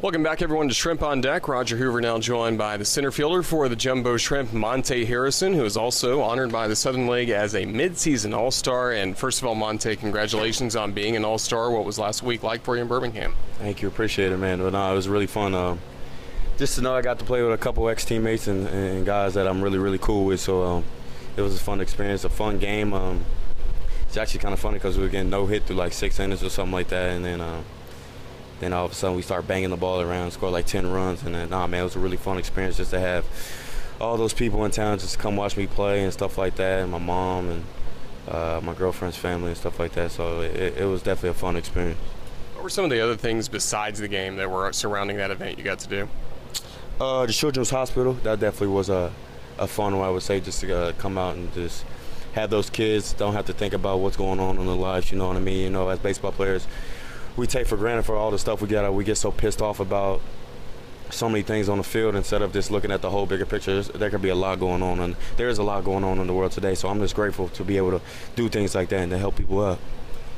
Welcome back, everyone, to Shrimp on Deck. Roger Hoover now joined by the center fielder for the Jumbo Shrimp, Monte Harrison, who is also honored by the Southern League as a midseason All Star. And first of all, Monte, congratulations on being an All Star. What was last week like for you in Birmingham? Thank you, appreciate it, man. But no, it was really fun. Um, just to know I got to play with a couple ex teammates and, and, guys that I'm really, really cool with. So um, it was a fun experience, a fun game. Um, it's actually kind of funny because we were getting no hit through like six innings or something like that, and then. Um, then all of a sudden we start banging the ball around, score like 10 runs, and then, nah, man, it was a really fun experience just to have all those people in town just come watch me play and stuff like that, and my mom and uh, my girlfriend's family and stuff like that. So it, it, was definitely a fun experience. What were some of the other things besides the game that were surrounding that event you got to do? Uh, the Children's Hospital, that definitely was a, a fun one, I would say, just to uh, come out and just have those kids don't have to think about what's going on in their lives, you know what I mean? You know, as baseball players, we take for granted for all the stuff we get. We get so pissed off about so many things on the field instead of just looking at the whole bigger picture. There could be a lot going on, and there is a lot going on in the world today. So I'm just grateful to be able to do things like that and to help people out.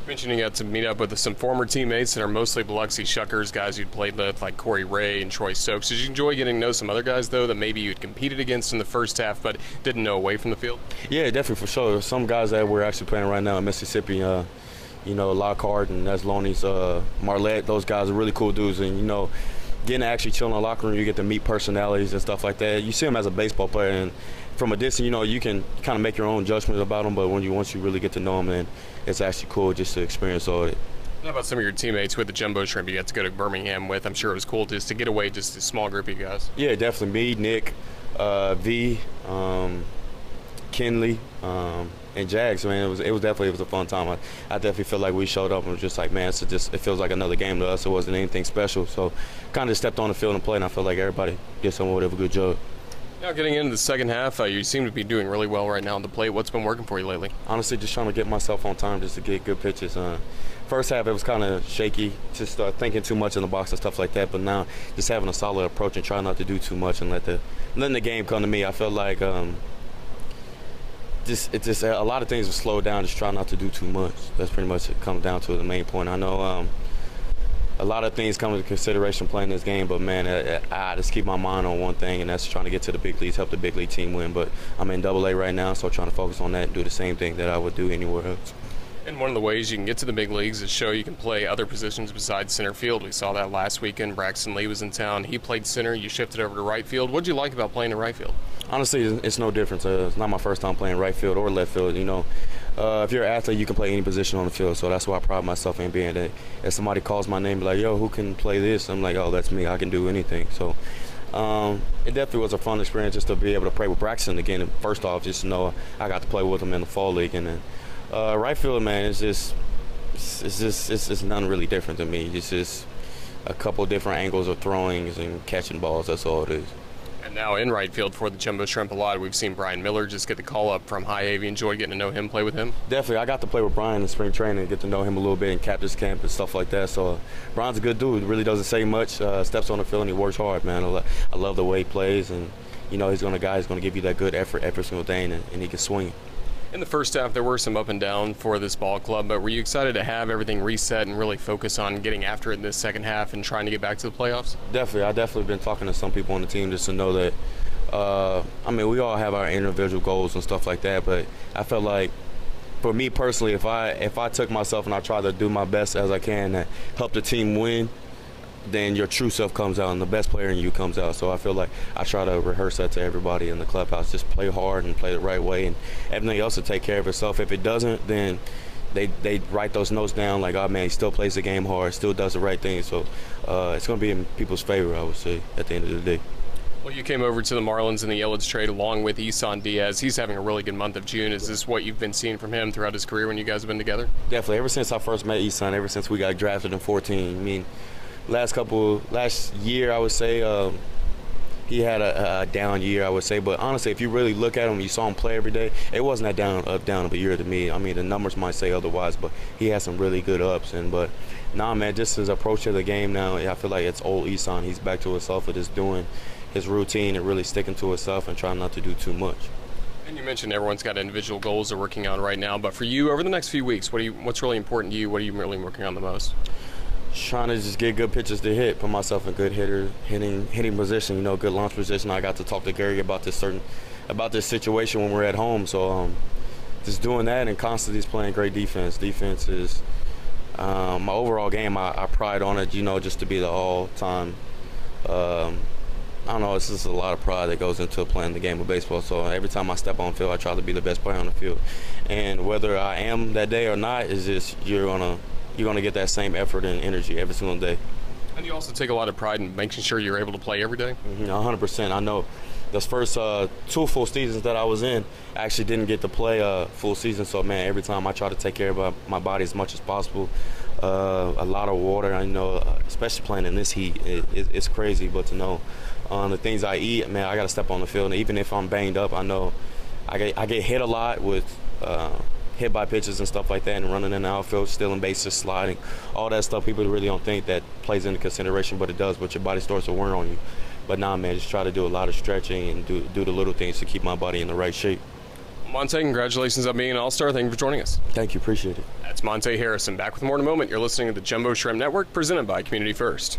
Mentioning you got to meet up with some former teammates that are mostly Biloxi Shuckers, guys you'd played with, like Corey Ray and Troy Stokes. Did you enjoy getting to know some other guys, though, that maybe you'd competed against in the first half but didn't know away from the field? Yeah, definitely, for sure. Some guys that we're actually playing right now in Mississippi, uh, you know, Lockhart and Aslonis, uh, Marlette, those guys are really cool dudes. And, you know, getting to actually chill in the locker room, you get to meet personalities and stuff like that. You see them as a baseball player, and from a distance, you know, you can kind of make your own judgment about them. But when you once you really get to know them, then it's actually cool just to experience all of it. How about some of your teammates with the Jumbo Shrimp you got to go to Birmingham with? I'm sure it was cool just to get away, just a small group of you guys. Yeah, definitely. Me, Nick, uh, V, um, Kenley, um, and Jags, man, it was it was definitely it was a fun time. I, I definitely feel like we showed up and was just like, man, it's just it feels like another game to us. It wasn't anything special, so kind of stepped on the field and played. And I feel like everybody did somewhat of a good job. Now, getting into the second half, uh, you seem to be doing really well right now on the plate. What's been working for you lately? Honestly, just trying to get myself on time just to get good pitches. Uh, first half, it was kind of shaky, just uh, thinking too much in the box and stuff like that. But now, just having a solid approach and trying not to do too much and let the letting the game come to me. I feel like um, just it just a lot of things will slow down. Just try not to do too much. That's pretty much it comes down to the main point. I know um, a lot of things come into consideration playing this game, but man, I, I, just keep my mind on one thing, and that's trying to get to the big leagues, help the big league team win. But I'm in Double A right now, so trying to focus on that and do the same thing that I would do anywhere else. And one of the ways you can get to the big leagues is show you can play other positions besides center field. We saw that last weekend. Braxton Lee was in town. He played center. You shifted over to right field. What did you like about playing in right field? Honestly, it's no difference. Uh, it's not my first time playing right field or left field. You know, uh, if you're an athlete, you can play any position on the field. So that's why I pride myself in being that. If somebody calls my name, like, "Yo, who can play this?" I'm like, "Oh, that's me. I can do anything." So um, it definitely was a fun experience just to be able to play with Braxton again. First off, just to know I got to play with him in the fall league, and then uh, right field, man, it's just it's, just it's, it's nothing really different to me. It's just a couple different angles of throwings and catching balls. That's all it is. And now in right field for the Jumbo Shrimp a lot, we've seen Brian Miller just get the call up from High A. You enjoyed getting to know him, play with him? Definitely. I got to play with Brian in spring training, get to know him a little bit in captain's camp and stuff like that. So uh, Brian's a good dude. Really doesn't say much. Uh, steps on the field and he works hard, man. I, lo- I love the way he plays, and you know he's going to guy who's going to give you that good effort every single day, and, and he can swing. In the first half, there were some up and down for this ball club, but were you excited to have everything reset and really focus on getting after it in this second half and trying to get back to the playoffs? Definitely. I definitely been talking to some people on the team just to know that. Uh, I mean, we all have our individual goals and stuff like that, but I felt like for me personally, if I if I took myself and I try to do my best as I can to help the team win, then your true self comes out and the best player in you comes out. So I feel like I try to rehearse that to everybody in the clubhouse. Just play hard and play the right way, and everything else will take care of itself. If it doesn't, then they they write those notes down like, oh man, he still plays the game hard, still does the right thing. So uh, it's going to be in people's favor, I would say, at the end of the day. Well, you came over to the Marlins in the Yelich trade along with Isan Diaz. He's having a really good month of June. Is this what you've been seeing from him throughout his career when you guys have been together? Definitely. Ever since I first met Isan, ever since we got drafted in 14, I mean, last couple last year I would say um, he had a, a, down year I would say but honestly if you really look at him you saw him play every day it wasn't that down up down of a year to me I mean the numbers might say otherwise but he had some really good ups and but nah man just his approach to the game now I feel like it's old Isan he's back to himself with just doing his routine and really sticking to himself and trying not to do too much. And you mentioned everyone's got individual goals they're working on right now, but for you over the next few weeks, what do you, what's really important to you? What are you really working on the most? Trying to just get good pitches to hit, put myself in good hitter hitting hitting position, you know, good launch position. I got to talk to Gary about this certain about this situation when we're at home. So um, just doing that and constantly just playing great defense. Defense is um, my overall game. I, I, pride on it, you know, just to be the all-time. Um, I don't know. It's just a lot of pride that goes into playing the game of baseball. So every time I step on field, I try to be the best player on the field. And whether I am that day or not, is just you're gonna you're gonna get that same effort and energy every single day. And you also take a lot of pride in making sure you're able to play every day. Mm-hmm, 100%. I know those first uh, two full seasons that I was in, I actually didn't get to play a uh, full season. So man, every time I try to take care of my body as much as possible. Uh, a lot of water, I know, uh, especially playing in this heat, it, it, it's crazy. But to know um, the things I eat, man, I got to step on the field. And even if I'm banged up, I know I get I get hit a lot with. Uh, hit by pitches and stuff like that, and running in the outfield, stealing bases, sliding, all that stuff. People really don't think that plays into consideration, but it does. But your body starts to wear on you. But nah, man, just try to do a lot of stretching and do do the little things to keep my body in the right shape. Monte, congratulations on being an All Star. Thank you for joining us. Thank you, appreciate it. That's Monte Harrison. Back with more in a moment. You're listening to the Jumbo Shrimp Network, presented by Community First.